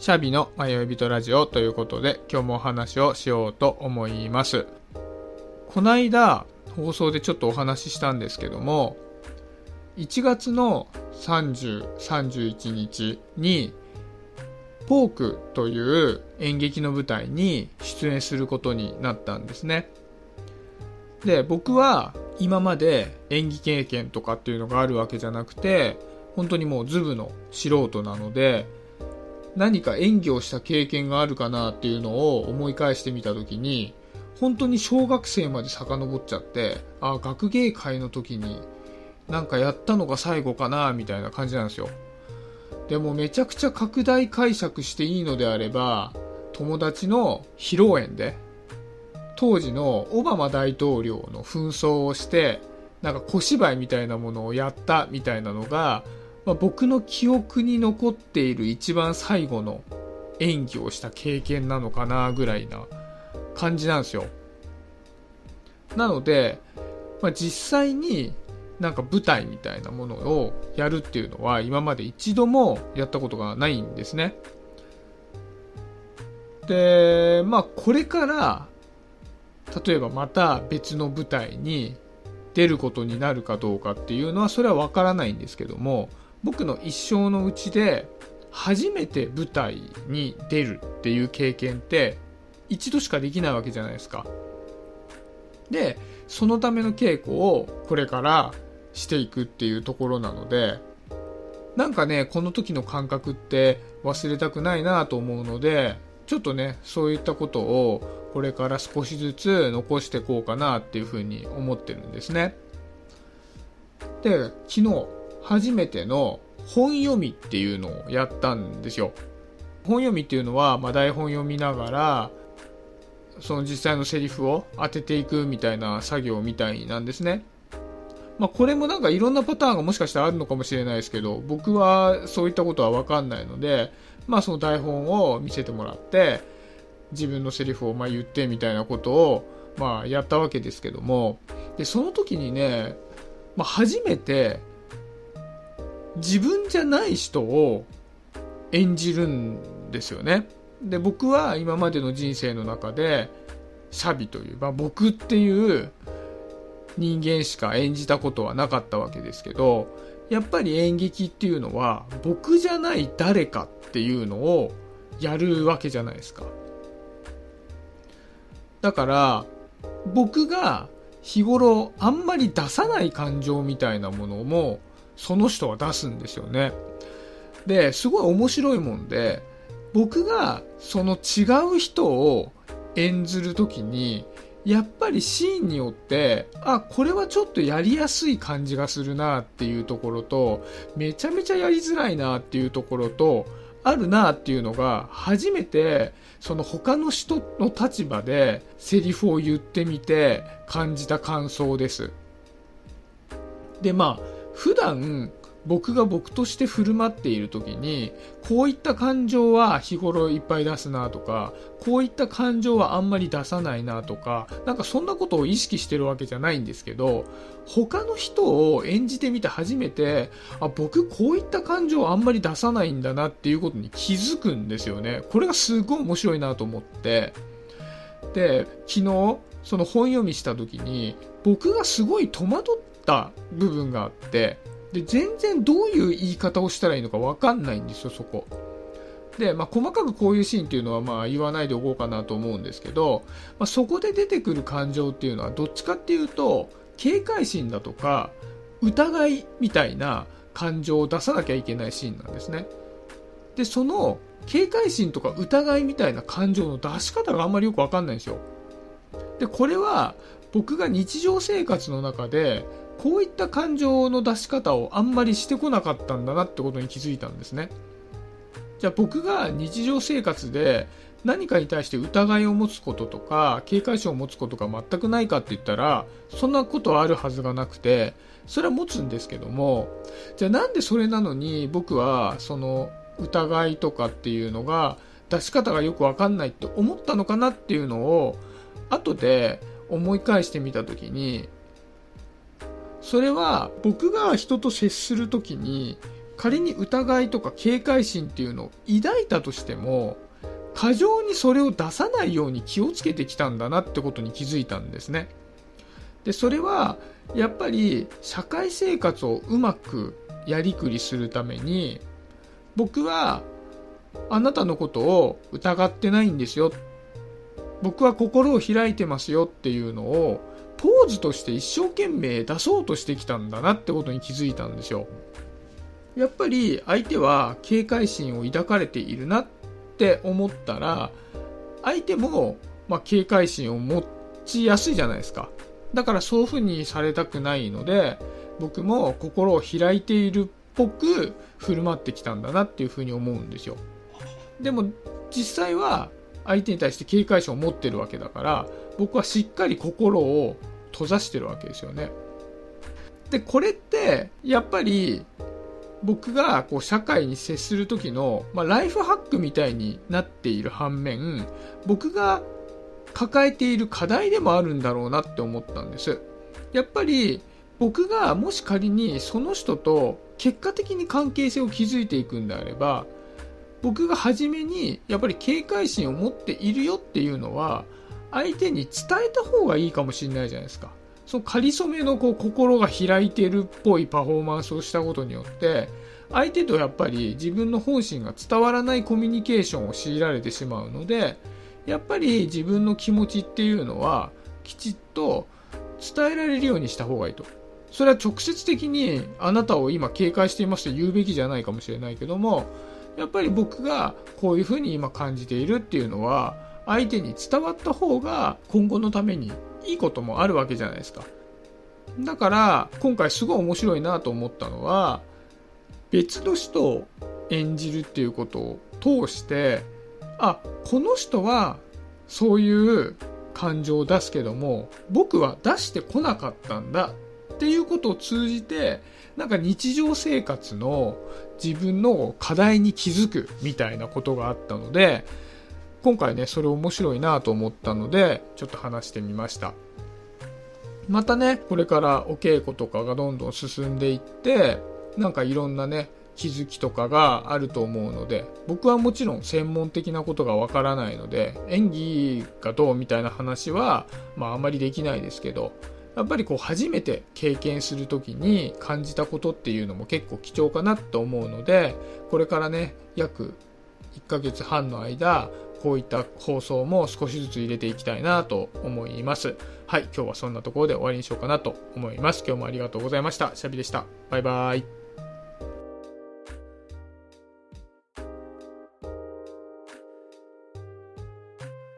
シャビの迷い人ラジオということで今日もお話をしようと思います。こないだ放送でちょっとお話ししたんですけども1月の30、31日にポークという演劇の舞台に出演することになったんですね。で僕は今まで演技経験とかっていうのがあるわけじゃなくて本当にもうズブの素人なので何か演技をした経験があるかなっていうのを思い返してみた時に本当に小学生まで遡っちゃってあ学芸会の時になんかやったのが最後かなみたいな感じなんですよ。でもめちゃくちゃ拡大解釈していいのであれば友達の披露宴で当時のオバマ大統領の紛争をしてなんか小芝居みたいなものをやったみたいなのがまあ、僕の記憶に残っている一番最後の演技をした経験なのかなぐらいな感じなんですよ。なので、まあ、実際になんか舞台みたいなものをやるっていうのは今まで一度もやったことがないんですね。で、まあこれから例えばまた別の舞台に出ることになるかどうかっていうのはそれはわからないんですけども僕の一生のうちで初めて舞台に出るっていう経験って一度しかできないわけじゃないですか。で、そのための稽古をこれからしていくっていうところなので、なんかね、この時の感覚って忘れたくないなと思うので、ちょっとね、そういったことをこれから少しずつ残していこうかなっていうふうに思ってるんですね。で、昨日、初めての本読みっていうのをやったんですよ。本読みっていうのは、まあ、台本読みながら、その実際のセリフを当てていくみたいな作業みたいなんですね。まあ、これもなんかいろんなパターンがもしかしたらあるのかもしれないですけど、僕はそういったことはわかんないので、まあその台本を見せてもらって、自分のセリフをま言ってみたいなことを、まあやったわけですけども、で、その時にね、まあ、初めて自分じゃない人を演じるんですよね。で、僕は今までの人生の中で、シャビという、まあ、僕っていう人間しか演じたことはなかったわけですけど、やっぱり演劇っていうのは、僕じゃない誰かっていうのをやるわけじゃないですか。だから、僕が日頃あんまり出さない感情みたいなものもその人は出すんですよね。で、すごい面白いもんで、僕がその違う人を演ずるときに、やっぱりシーンによって、あ、これはちょっとやりやすい感じがするなっていうところと、めちゃめちゃやりづらいなっていうところと、あるなっていうのが、初めて、その他の人の立場でセリフを言ってみて感じた感想です。で、まあ、普段僕が僕として振る舞っている時にこういった感情は日頃いっぱい出すなとかこういった感情はあんまり出さないなとかなんかそんなことを意識してるわけじゃないんですけど他の人を演じてみて初めてあ僕こういった感情はあんまり出さないんだなっていうことに気づくんですよね。これがすごい面白いなと思って。で昨日その本読みした時に僕がすごい戸惑った部分があってで全然どういう言い方をしたらいいのか分かんないんですよそこ。で、まあ、細かくこういうシーンっていうのはまあ言わないでおこうかなと思うんですけど、まあ、そこで出てくる感情っていうのはどっちかっていうと警戒心だとか疑いみたいな感情を出さなきゃいけないシーンなんですね。でその警戒心とか疑いみたいな感情の出し方があんまりよく分かんないんですよ。でこれは僕が日常生活の中でこういった感情の出し方をあんまりしてこなかったんだなってことに気づいたんですね。じゃあ僕が日常生活で何かに対して疑いを持つこととか警戒心を持つことが全くないかって言ったらそんなことはあるはずがなくてそれは持つんですけどもじゃあなんでそれなのに僕はその疑いとかっていうのが出し方がよくわかんないって思ったのかなっていうのを後で思い返してみた時にそれは僕が人と接するときに仮に疑いとか警戒心っていうのを抱いたとしても過剰にそれを出さないように気をつけてきたんだなってことに気づいたんですね。でそれはやっぱり社会生活をうまくやりくりするために僕はあなたのことを疑ってないんですよ。僕は心を開いてますよっていうのをポーズとして一生懸命出そうとしてきたんだなってことに気づいたんですよ。やっぱり相手は警戒心を抱かれているなって思ったら相手もまあ警戒心を持ちやすいじゃないですか。だからそういうふうにされたくないので僕も心を開いているっぽく振る舞ってきたんだなっていうふうに思うんですよ。でも実際は相手に対して警戒心を持ってるわけだから僕はしっかり心を閉ざしてるわけですよね。でこれってやっぱり僕がこう社会に接する時の、まあ、ライフハックみたいになっている反面僕が抱えている課題でもあるんだろうなって思ったんです。やっぱり僕がもし仮にその人と結果的に関係性を築いていくんであれば僕が初めにやっぱり警戒心を持っているよっていうのは相手に伝えた方がいいかもしれないじゃないですか。その仮初めのこう心が開いてるっぽいパフォーマンスをしたことによって相手とやっぱり自分の本心が伝わらないコミュニケーションを強いられてしまうのでやっぱり自分の気持ちっていうのはきちっと伝えられるようにした方がいいと。それは直接的にあなたを今警戒していますと言うべきじゃないかもしれないけどもやっぱり僕がこういうふうに今感じているっていうのは相手に伝わった方が今後のためにいいこともあるわけじゃないですか。だから今回すごい面白いなと思ったのは別の人を演じるっていうことを通してあこの人はそういう感情を出すけども僕は出してこなかったんだっていうことを通じてなんか日常生活の自分の課題に気づくみたいなことがあったので今回ねそれ面白いなと思ったのでちょっと話してみました。またねこれからお稽古とかがどんどん進んでいってなんかいろんなね気づきとかがあると思うので僕はもちろん専門的なことがわからないので演技がどうみたいな話は、まあ、あまりできないですけどやっぱりこう初めて経験する時に感じたことっていうのも結構貴重かなと思うのでこれからね約1ヶ月半の間こういった放送も少しずつ入れていきたいなと思います。はい、今日はそんなところで終わりにしようかなと思います。今日もありがとうございました。シャビでした。バイバーイ。